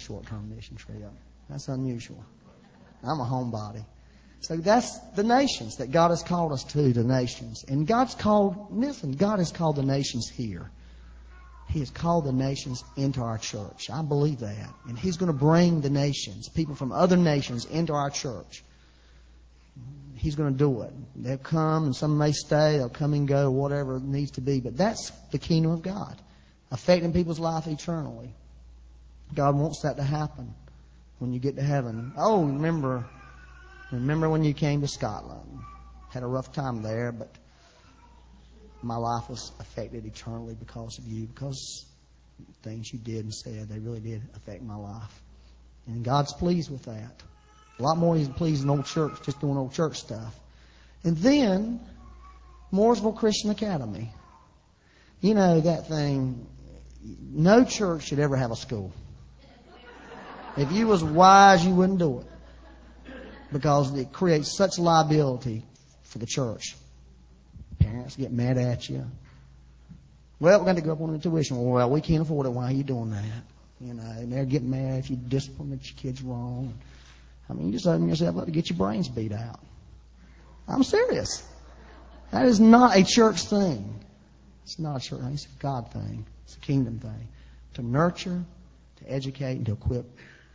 a short-term mission trip. That's unusual. I'm a homebody. So that's the nations that God has called us to, the nations. And God's called, listen, God has called the nations here. He has called the nations into our church. I believe that. And He's going to bring the nations, people from other nations, into our church. He's going to do it. They'll come and some may stay, they'll come and go, whatever it needs to be. But that's the kingdom of God, affecting people's life eternally. God wants that to happen when you get to heaven. Oh, remember, remember when you came to Scotland. Had a rough time there, but my life was affected eternally because of you, because things you did and said, they really did affect my life. And God's pleased with that. A lot more He's pleased in old church, just doing old church stuff. And then, Mooresville Christian Academy. You know that thing, no church should ever have a school. If you was wise, you wouldn't do it. Because it creates such liability for the church. Parents get mad at you. Well, we're going to go up on the tuition. Well, we can't afford it. Why are you doing that? You know, and they're getting mad if you discipline your kids wrong. I mean, you just open yourself up to get your brains beat out. I'm serious. That is not a church thing. It's not a church thing. It's a God thing. It's a kingdom thing. To nurture, to educate, and to equip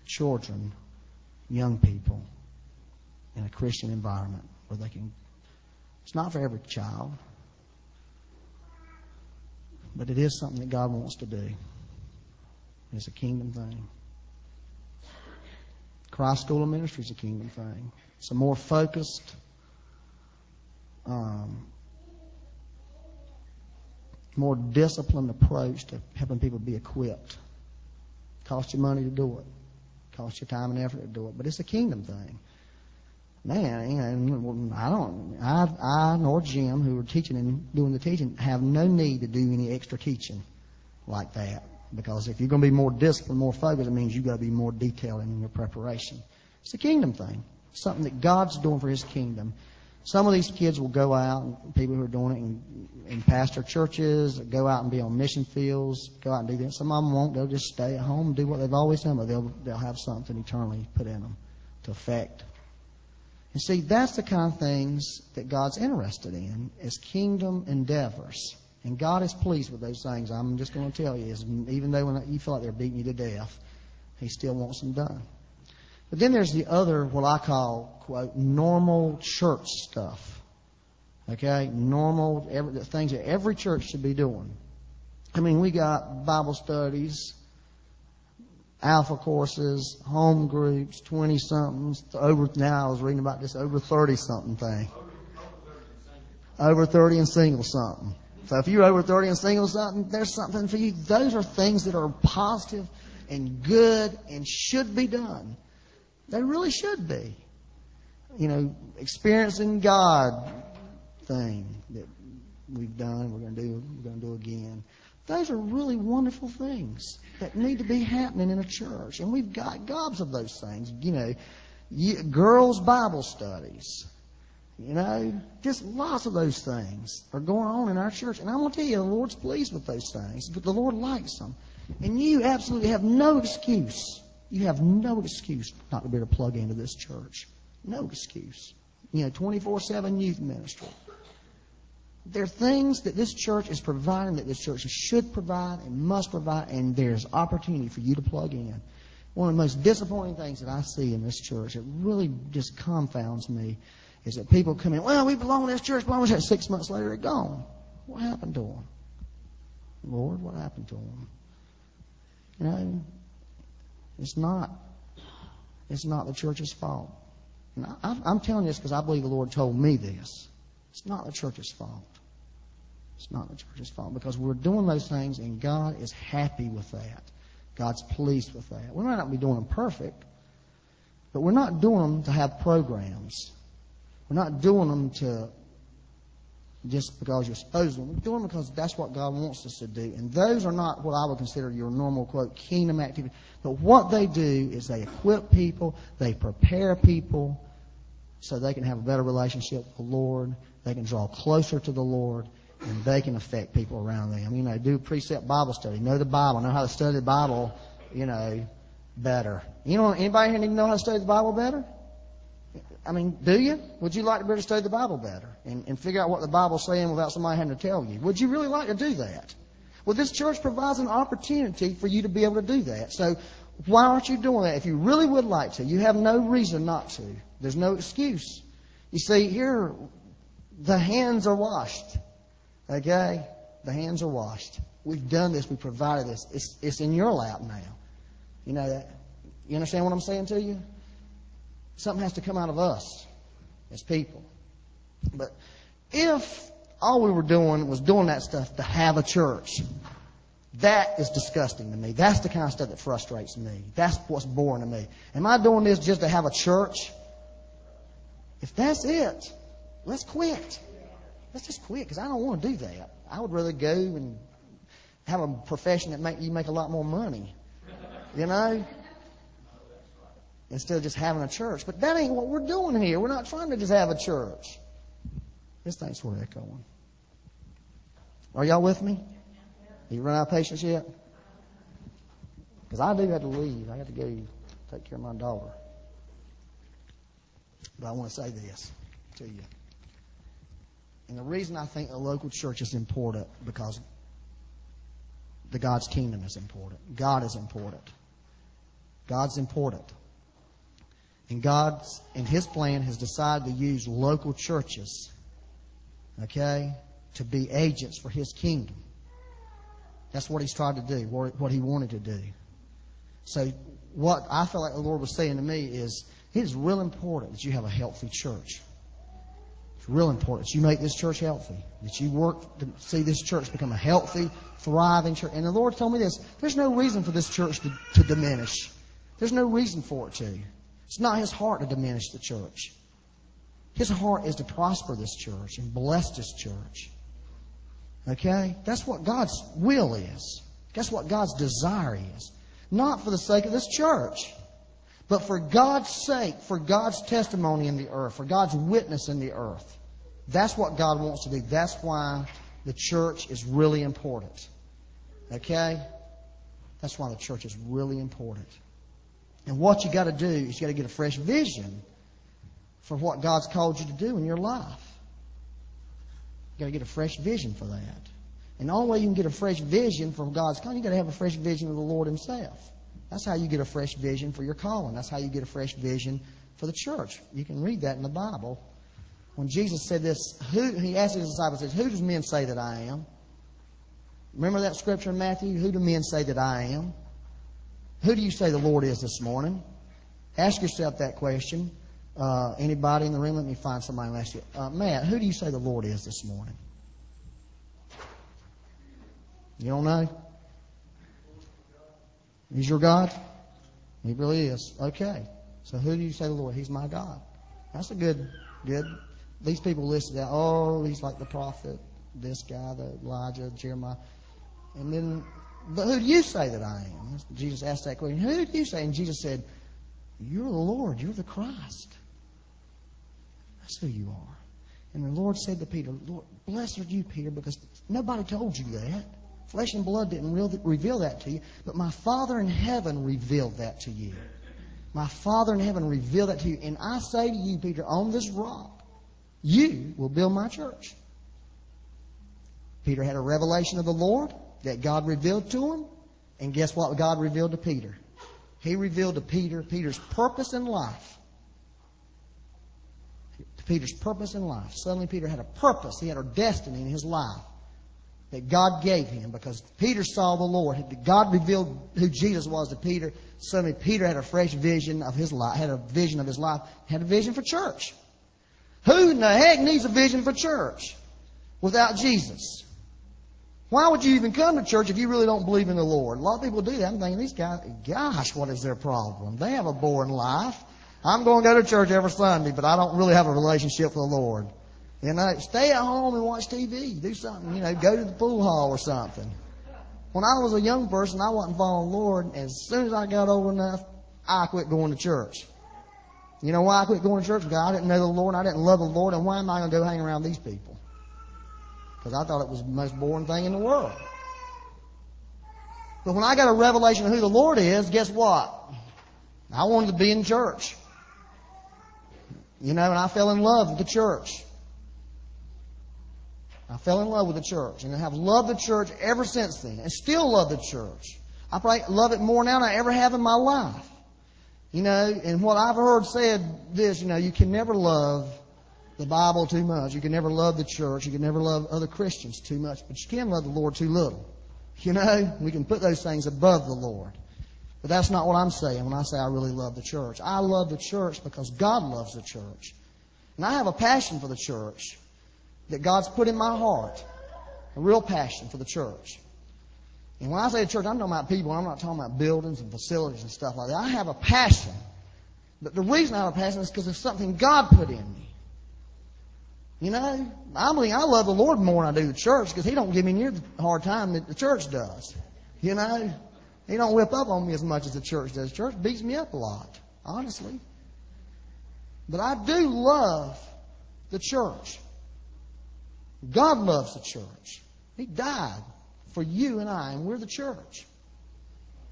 children, young people, in a Christian environment where they can. It's not for every child, but it is something that God wants to do. It's a kingdom thing. Christ School of Ministry is a kingdom thing. It's a more focused, um, more disciplined approach to helping people be equipped. Cost you money to do it. Cost you time and effort to do it. But it's a kingdom thing. Man, know, I don't, I, I nor Jim, who are teaching and doing the teaching, have no need to do any extra teaching like that. Because if you're going to be more disciplined, more focused, it means you've got to be more detailed in your preparation. It's a kingdom thing. Something that God's doing for His kingdom. Some of these kids will go out, people who are doing it in, in pastor churches, go out and be on mission fields, go out and do that. Some of them won't. They'll just stay at home and do what they've always done, but they'll, they'll have something eternally put in them to affect. And see, that's the kind of things that God's interested in, is kingdom endeavors. And God is pleased with those things. I'm just going to tell you, is even though when you feel like they're beating you to death, He still wants them done. But then there's the other, what I call, quote, normal church stuff. Okay? Normal, every, things that every church should be doing. I mean, we got Bible studies, alpha courses, home groups, 20 somethings, over, now I was reading about this over 30 something thing. Over 30 and single something. So if you're over 30 and single something, there's something for you. Those are things that are positive and good and should be done. They really should be. You know, experiencing God thing that we've done, we're going to do, we're going to do again. Those are really wonderful things that need to be happening in a church, and we've got gobs of those things. You know, girls' Bible studies. You know, just lots of those things are going on in our church. And I'm going to tell you, the Lord's pleased with those things, but the Lord likes them. And you absolutely have no excuse. You have no excuse not to be able to plug into this church. No excuse. You know, 24 7 youth ministry. There are things that this church is providing that this church should provide and must provide, and there's opportunity for you to plug in. One of the most disappointing things that I see in this church, it really just confounds me, is that people come in, well, we belong to this church, belong to this Six months later, they're gone. What happened to them? Lord, what happened to them? You know, it's not, it's not the church's fault. And I, I'm telling you this because I believe the Lord told me this. It's not the church's fault. It's not the church's fault because we're doing those things and God is happy with that. God's pleased with that. We might not be doing them perfect, but we're not doing them to have programs. We're not doing them to just because you're supposed to. We're doing them because that's what God wants us to do. And those are not what I would consider your normal, quote, kingdom activity. But what they do is they equip people, they prepare people so they can have a better relationship with the Lord, they can draw closer to the Lord, and they can affect people around them. You know, do precept Bible study, know the Bible, know how to study the Bible, you know, better. You know, anybody here need to know how to study the Bible better? I mean, do you? Would you like to be able to study the Bible better and, and figure out what the Bible's saying without somebody having to tell you? Would you really like to do that? Well, this church provides an opportunity for you to be able to do that. So why aren't you doing that? If you really would like to, you have no reason not to. There's no excuse. You see, here, the hands are washed. Okay? The hands are washed. We've done this. We provided this. It's, it's in your lap now. You know that? You understand what I'm saying to you? Something has to come out of us as people. But if all we were doing was doing that stuff to have a church, that is disgusting to me. That's the kind of stuff that frustrates me. That's what's boring to me. Am I doing this just to have a church? If that's it, let's quit. Let's just quit because I don't want to do that. I would rather go and have a profession that make you make a lot more money. You know? Instead of just having a church. But that ain't what we're doing here. We're not trying to just have a church. This thing's sort of echoing. Are y'all with me? You run out of patience yet? Because I do have to leave. I got to go take care of my daughter. But I want to say this to you. And the reason I think a local church is important because the God's kingdom is important. God is important. God's important. And God's, in His plan, has decided to use local churches, okay, to be agents for His kingdom. That's what He's tried to do, what He wanted to do. So, what I felt like the Lord was saying to me is, it is real important that you have a healthy church. It's real important that you make this church healthy, that you work to see this church become a healthy, thriving church. And the Lord told me this there's no reason for this church to, to diminish. There's no reason for it to. It's not His heart to diminish the church. His heart is to prosper this church and bless this church. Okay? That's what God's will is. That's what God's desire is. Not for the sake of this church, but for God's sake, for God's testimony in the earth, for God's witness in the earth. That's what God wants to do. That's why the church is really important. Okay? That's why the church is really important. And what you got to do is you got to get a fresh vision for what God's called you to do in your life. You got to get a fresh vision for that. And the only way you can get a fresh vision for God's calling, you got to have a fresh vision of the Lord Himself. That's how you get a fresh vision for your calling. That's how you get a fresh vision for the church. You can read that in the Bible. When Jesus said this, who, he asked his disciples, says, Who does men say that I am? Remember that scripture in Matthew? Who do men say that I am? Who do you say the Lord is this morning? Ask yourself that question. Uh, anybody in the room? Let me find somebody and ask you. Uh, Matt, who do you say the Lord is this morning? You don't know? He's your God? He really is. Okay. So who do you say the Lord? He's my God. That's a good, good. These people listed out, oh, he's like the prophet, this guy, the Elijah, Jeremiah. And then, but who do you say that I am? Jesus asked that question. Who do you say? And Jesus said, You're the Lord. You're the Christ. That's who you are. And the Lord said to Peter, Lord, blessed are you, Peter, because nobody told you that. Flesh and blood didn't reveal that to you, but my Father in heaven revealed that to you. My Father in heaven revealed that to you. And I say to you, Peter, on this rock, you will build my church. Peter had a revelation of the Lord that God revealed to him. And guess what God revealed to Peter? He revealed to Peter Peter's purpose in life. To Peter's purpose in life. Suddenly Peter had a purpose. He had a destiny in his life that God gave him because Peter saw the Lord. God revealed who Jesus was to Peter. Suddenly Peter had a fresh vision of his life, had a vision of his life, had a vision for church. Who in the heck needs a vision for church without Jesus? Why would you even come to church if you really don't believe in the Lord? A lot of people do that. I'm thinking, these guys, gosh, what is their problem? They have a boring life. I'm going to go to church every Sunday, but I don't really have a relationship with the Lord. You know, stay at home and watch TV. Do something, you know, go to the pool hall or something. When I was a young person, I wasn't following the Lord. As soon as I got old enough, I quit going to church. You know why I quit going to church? Because I didn't know the Lord, I didn't love the Lord, and why am I going to go hang around these people? Because I thought it was the most boring thing in the world. But when I got a revelation of who the Lord is, guess what? I wanted to be in church. You know, and I fell in love with the church. I fell in love with the church and I have loved the church ever since then and still love the church. I probably love it more now than I ever have in my life. You know, and what I've heard said this, you know, you can never love the Bible too much. You can never love the church. You can never love other Christians too much, but you can love the Lord too little. You know, we can put those things above the Lord. But that's not what I'm saying when I say I really love the church. I love the church because God loves the church. And I have a passion for the church that God's put in my heart. A real passion for the church. And when I say church, I'm talking about people. I'm not talking about buildings and facilities and stuff like that. I have a passion. But the reason I have a passion is because of something God put in me. You know, I believe I love the Lord more than I do the church because He don't give me near the hard time that the church does. You know, He don't whip up on me as much as the church does. The church beats me up a lot, honestly. But I do love the church. God loves the church. He died for you and I, and we're the church.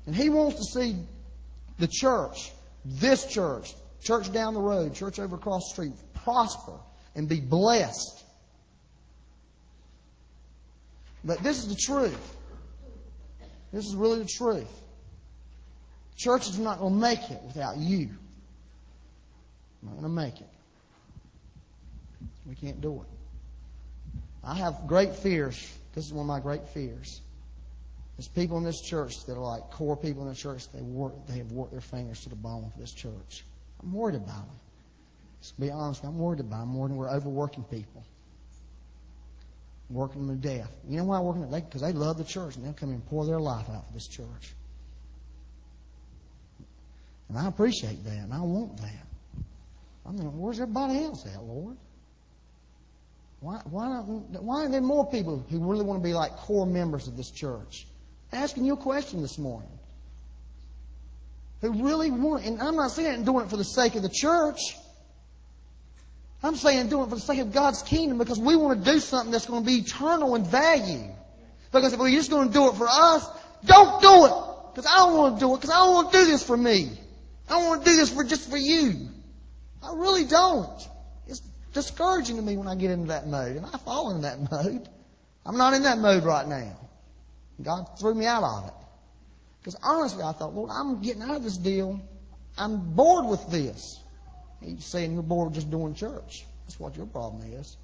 And He wants to see the church, this church, church down the road, church over across the street, prosper and be blessed. But this is the truth. This is really the truth. Church is not going to make it without you. Not going to make it. We can't do it. I have great fears. This is one of my great fears. There's people in this church that are like core people in the church. They work. They have worked their fingers to the bone for this church. I'm worried about them. Be honest, I'm worried about them more than we're overworking people. Working them to death. You know why I'm working them? Because they love the church and they'll come and pour their life out for this church. And I appreciate that and I want that. I mean, where's everybody else at, Lord? Why, why, not, why aren't there more people who really want to be like core members of this church? Asking you a question this morning. Who really want, and I'm not saying it and doing it for the sake of the church. I'm saying doing it for the sake of God's kingdom because we want to do something that's going to be eternal in value. Because if we're just going to do it for us, don't do it. Because I don't want to do it. Because I don't want to do this for me. I don't want to do this for just for you. I really don't. It's discouraging to me when I get into that mode. And I fall into that mode. I'm not in that mode right now. God threw me out of it. Because honestly, I thought, Lord, I'm getting out of this deal. I'm bored with this. He's saying you're bored just doing church. That's what your problem is.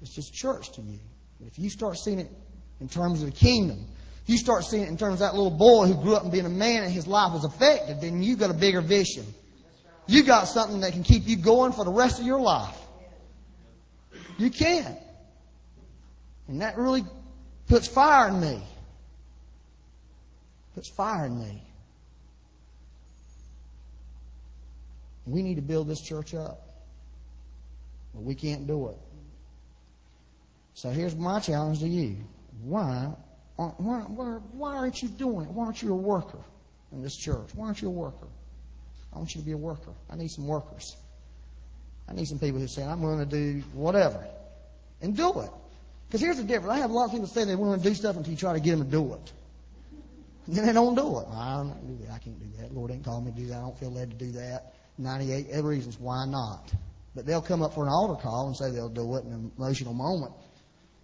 It's just church to you. But if you start seeing it in terms of the kingdom, you start seeing it in terms of that little boy who grew up and being a man and his life was affected, then you've got a bigger vision. You got something that can keep you going for the rest of your life. You can. And that really puts fire in me. Puts fire in me. We need to build this church up. But we can't do it. So here's my challenge to you. Why, why, why, why aren't you doing it? Why aren't you a worker in this church? Why aren't you a worker? I want you to be a worker. I need some workers. I need some people who say, I'm willing to do whatever. And do it. Because here's the difference. I have a lot of people say they want to do stuff until you try to get them to do it. And then they don't do it. I don't do that. I can't do that. Lord ain't called me to do that. I don't feel led to do that. 98 other reasons why not. But they'll come up for an altar call and say they'll do it in an emotional moment.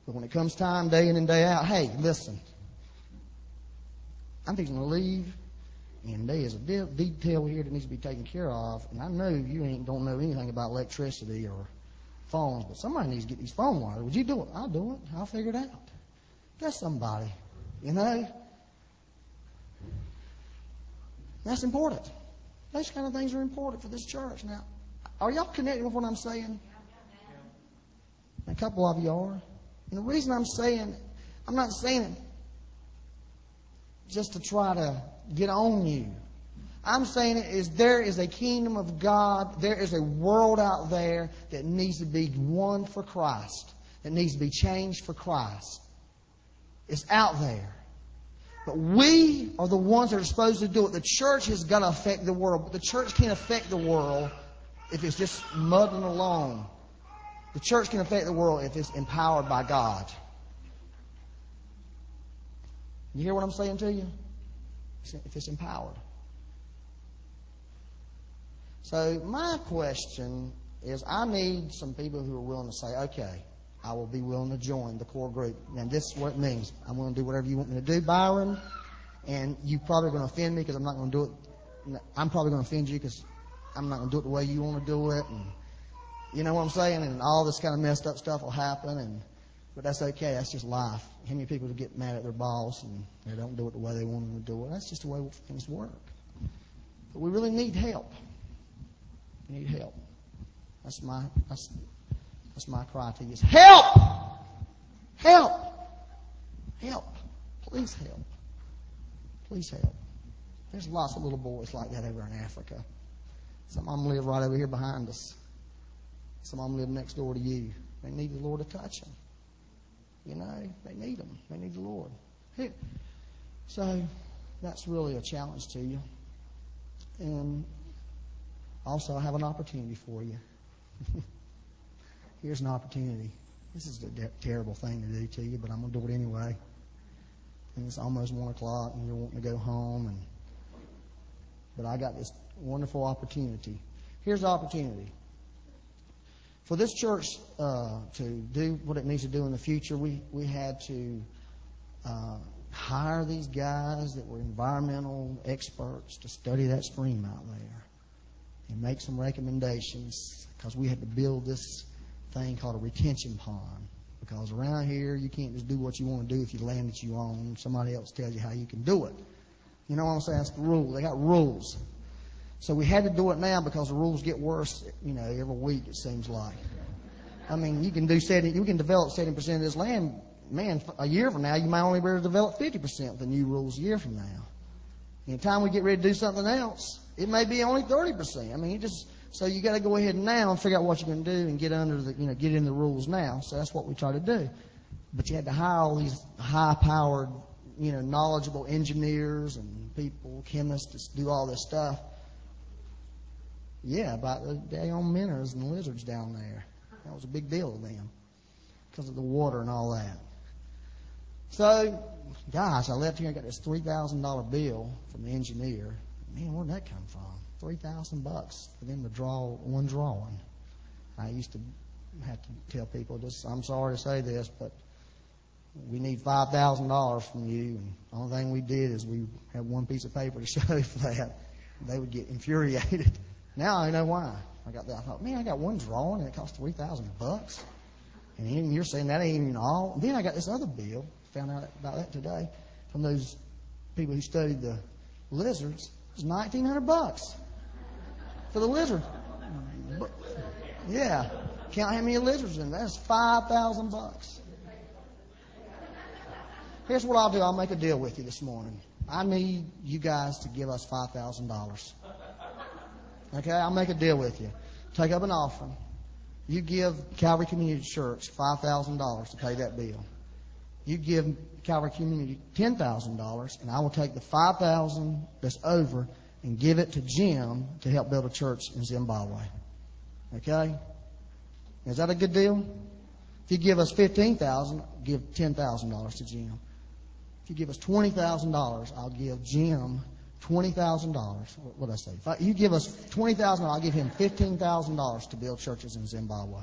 But when it comes time, day in and day out, hey, listen. I'm fixing to leave, and there is a de- detail here that needs to be taken care of. And I know you ain't don't know anything about electricity or phones, but somebody needs to get these phone wires. Would you do it? I'll do it. I'll figure it out. Get somebody. You know? That's important. Those kind of things are important for this church. Now, are y'all connected with what I'm saying? A couple of you are. And the reason I'm saying, I'm not saying it just to try to get on you. I'm saying it is there is a kingdom of God, there is a world out there that needs to be won for Christ, that needs to be changed for Christ. It's out there. But we are the ones that are supposed to do it. The church is going to affect the world, but the church can't affect the world if it's just muddling along. The church can affect the world if it's empowered by God. You hear what I'm saying to you? If it's empowered. So my question is I need some people who are willing to say, okay, I will be willing to join the core group. And this is what it means. I'm going to do whatever you want me to do, Byron. And you probably going to offend me because I'm not going to do it. I'm probably going to offend you because I'm not going to do it the way you want to do it. And you know what I'm saying? And all this kind of messed up stuff will happen. And but that's okay. That's just life. How many people get mad at their boss and they don't do it the way they want them to do it? That's just the way things work. But we really need help. We need help. That's my that's that's my cry to you. Help! Help! Help! Please help. Please help. There's lots of little boys like that over in Africa. Some of them live right over here behind us. Some of them live next door to you. They need the Lord to touch them. You know, they need them. They need the Lord. So that's really a challenge to you. And also, I have an opportunity for you. Here's an opportunity. This is a de- terrible thing to do to you, but I'm going to do it anyway. And it's almost one o'clock, and you're wanting to go home, and but I got this wonderful opportunity. Here's the opportunity. For this church uh, to do what it needs to do in the future, we, we had to uh, hire these guys that were environmental experts to study that stream out there and make some recommendations because we had to build this thing called a retention pond. Because around here, you can't just do what you want to do if you land that you own. Somebody else tells you how you can do it. You know what I'm saying? That's the rule. They got rules. So we had to do it now because the rules get worse, you know, every week it seems like. I mean, you can do 70, you can develop 70% of this land. Man, a year from now, you might only be able to develop 50% of the new rules a year from now. The time we get ready to do something else, it may be only 30%. I mean, you just, so you got to go ahead now and figure out what you're going to do and get under the, you know, get in the rules now. So that's what we try to do. But you had to hire all these high-powered, you know, knowledgeable engineers and people, chemists to do all this stuff. Yeah, about the daggone minnows and lizards down there. That was a big deal to them because of the water and all that. So, gosh, I left here and got this three thousand dollar bill from the engineer. Man, where'd that come from? Three thousand bucks for them to draw one drawing. I used to have to tell people this. I'm sorry to say this, but we need five thousand dollars from you. And the only thing we did is we had one piece of paper to show for that. They would get infuriated. Now I know why. I got that. I thought, man, I got one drawing and it cost three thousand bucks. And even you're saying that ain't even all. Then I got this other bill. Found out about that today from those people who studied the lizards. It was nineteen hundred bucks for the lizard. Yeah, count how many lizards in there. That's five thousand bucks. Here's what I'll do. I'll make a deal with you this morning. I need you guys to give us five thousand dollars. Okay, I'll make a deal with you. Take up an offering. You give Calvary Community Church $5,000 to pay that bill. You give Calvary Community $10,000, and I will take the 5000 that's over and give it to Jim to help build a church in Zimbabwe. Okay? Is that a good deal? If you give us $15,000, give $10,000 to Jim. If you give us $20,000, I'll give Jim twenty thousand dollars. What did I say? If I, you give us twenty thousand, I'll give him fifteen thousand dollars to build churches in Zimbabwe.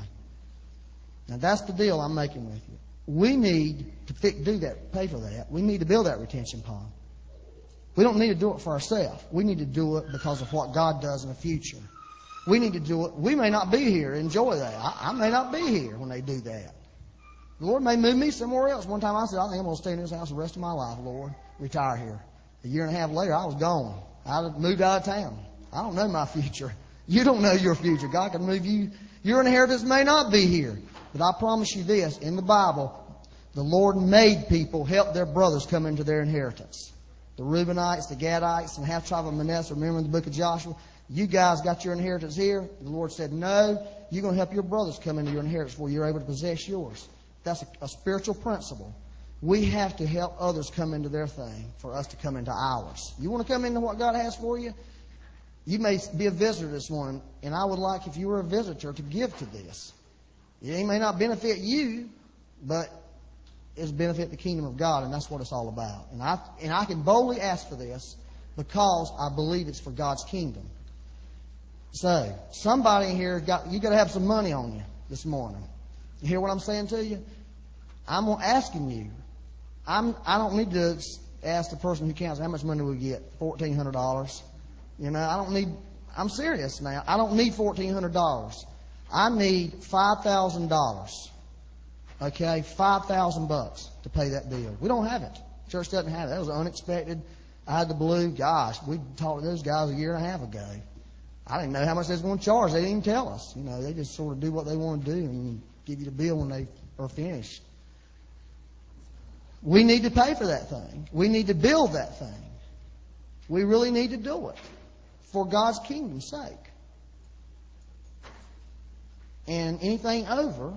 Now that's the deal I'm making with you. We need to do that, pay for that. We need to build that retention pond. We don't need to do it for ourselves. We need to do it because of what God does in the future. We need to do it. We may not be here. Enjoy that. I, I may not be here when they do that. The Lord may move me somewhere else. One time I said, I think I'm going to stay in this house the rest of my life, Lord. Retire here. A year and a half later, I was gone. I moved out of town. I don't know my future. You don't know your future. God can move you. Your inheritance may not be here. But I promise you this, in the Bible, the Lord made people help their brothers come into their inheritance. The Reubenites, the Gadites, and half tribe of Manasseh. Remember in the book of Joshua? You guys got your inheritance here. The Lord said, no, you're going to help your brothers come into your inheritance before you're able to possess yours. That's a, a spiritual principle. We have to help others come into their thing for us to come into ours. You want to come into what God has for you? You may be a visitor this morning, and I would like, if you were a visitor, to give to this. It may not benefit you, but it's benefit the kingdom of God, and that's what it's all about. And I and I can boldly ask for this because I believe it's for God's kingdom. So, somebody here got you got to have some money on you this morning. You hear what I'm saying to you? I'm asking you. I'm I don't need to ask the person who counts how much money we get. Fourteen hundred dollars. You know, I don't need. I'm serious now. I don't need fourteen hundred dollars. I need five thousand dollars. Okay, five thousand bucks to pay that bill. We don't have it. Church doesn't have it. That was unexpected. I had the blue. Gosh, we talked to those guys a year and a half ago. I didn't know how much they was going to charge. They didn't even tell us. You know, they just sort of do what they want to do and give you the bill when they are finished. We need to pay for that thing. We need to build that thing. We really need to do it for God's kingdom's sake. And anything over,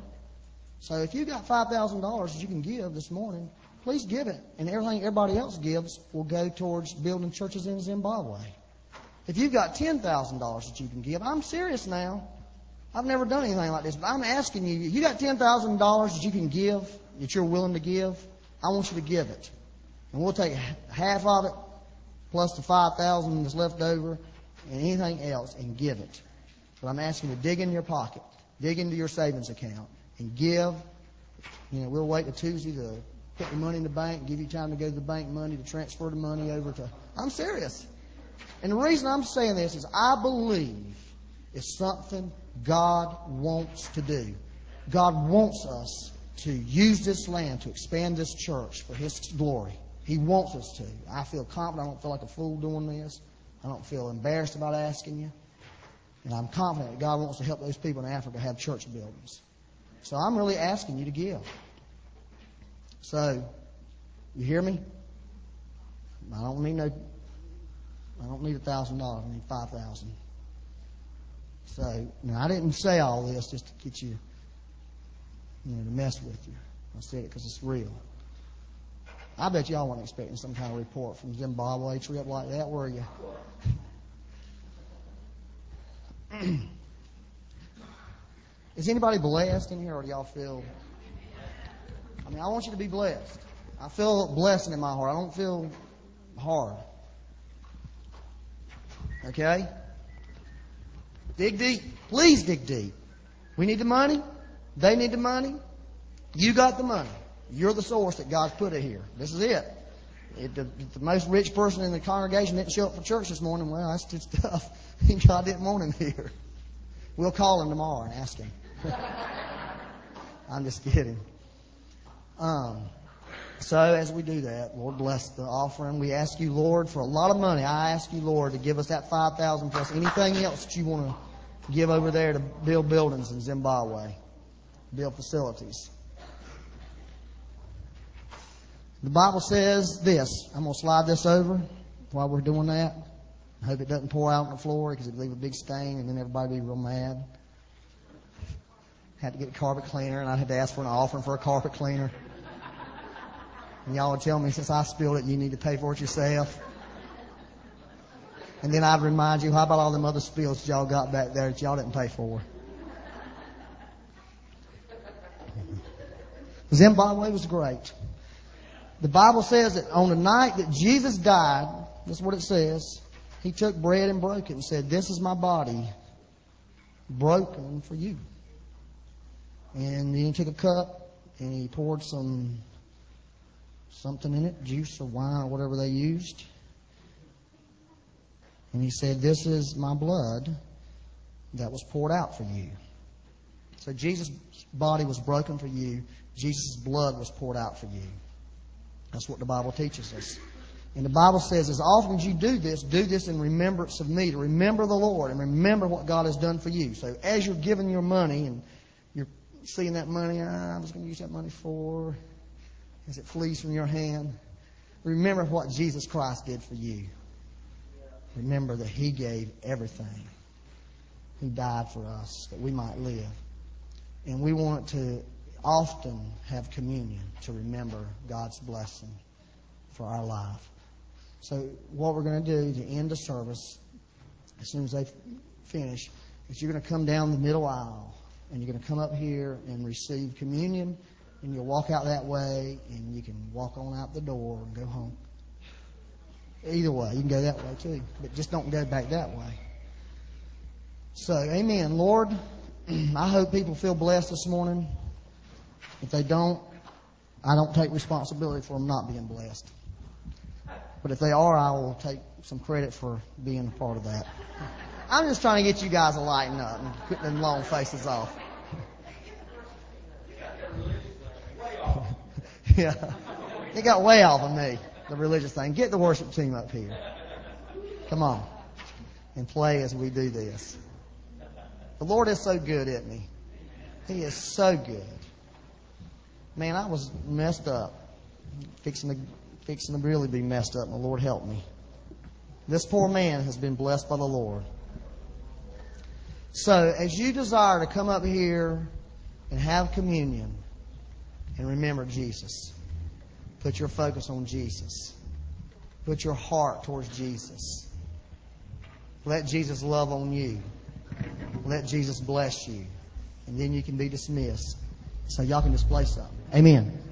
so if you've got $5,000 that you can give this morning, please give it. And everything everybody else gives will go towards building churches in Zimbabwe. If you've got $10,000 that you can give, I'm serious now. I've never done anything like this, but I'm asking you, you got $10,000 that you can give, that you're willing to give, I want you to give it. And we'll take half of it plus the 5000 that's left over and anything else and give it. But I'm asking you to dig in your pocket, dig into your savings account and give. You know, we'll wait till Tuesday to put the money in the bank, give you time to go to the bank money to transfer the money over to. I'm serious. And the reason I'm saying this is I believe it's something God wants to do. God wants us to use this land to expand this church for His glory. He wants us to. I feel confident. I don't feel like a fool doing this. I don't feel embarrassed about asking you. And I'm confident that God wants to help those people in Africa have church buildings. So I'm really asking you to give. So, you hear me? I don't need no I don't need a thousand dollars. I need five thousand. So now I didn't say all this just to get you, you know, to mess with you. I said it because it's real. I bet y'all weren't expecting some kind of report from Zimbabwe trip like that, were you? Is anybody blessed in here, or do y'all feel? I mean, I want you to be blessed. I feel blessing in my heart. I don't feel hard. Okay? Dig deep. Please dig deep. We need the money. They need the money. You got the money. You're the source that God's put it here. This is it. If the, the most rich person in the congregation didn't show up for church this morning, well, that's just tough. God didn't want him here. We'll call him tomorrow and ask him. I'm just kidding. Um, so as we do that, Lord bless the offering. We ask you, Lord, for a lot of money. I ask you, Lord, to give us that five thousand plus anything else that you want to give over there to build buildings in Zimbabwe, build facilities. The Bible says this. I'm going to slide this over while we're doing that. I hope it doesn't pour out on the floor because it'd leave a big stain and then everybody would be real mad. Had to get a carpet cleaner and I had to ask for an offering for a carpet cleaner. And y'all would tell me since I spilled it, you need to pay for it yourself. And then I'd remind you, how about all them other spills that y'all got back there that y'all didn't pay for? Zimbabwe was great. The Bible says that on the night that Jesus died, that's what it says, he took bread and broke it and said, This is my body broken for you. And then he took a cup and he poured some something in it, juice or wine or whatever they used. And he said, This is my blood that was poured out for you. So Jesus' body was broken for you. Jesus' blood was poured out for you. That's what the Bible teaches us. And the Bible says, as often as you do this, do this in remembrance of me, to remember the Lord and remember what God has done for you. So as you're giving your money and seeing that money, I was going to use that money for, as it flees from your hand, remember what Jesus Christ did for you. Remember that He gave everything. He died for us that we might live. And we want to often have communion to remember God's blessing for our life. So, what we're going to do to end the service, as soon as they finish, is you're going to come down the middle aisle and you're going to come up here and receive communion and you'll walk out that way, and you can walk on out the door and go home. Either way, you can go that way too, but just don't go back that way. So, amen. Lord, I hope people feel blessed this morning. If they don't, I don't take responsibility for them not being blessed. But if they are, I will take some credit for being a part of that. I'm just trying to get you guys to lighten up and put them long faces off. yeah. It got way off of me, the religious thing. Get the worship team up here. Come on. And play as we do this. The Lord is so good, isn't He? He is so good. Man, I was messed up. Fixing to, fixing to really be messed up. My Lord help me. This poor man has been blessed by the Lord. So, as you desire to come up here and have communion and remember Jesus, put your focus on Jesus. Put your heart towards Jesus. Let Jesus love on you. Let Jesus bless you. And then you can be dismissed. So y'all can display something. Amen.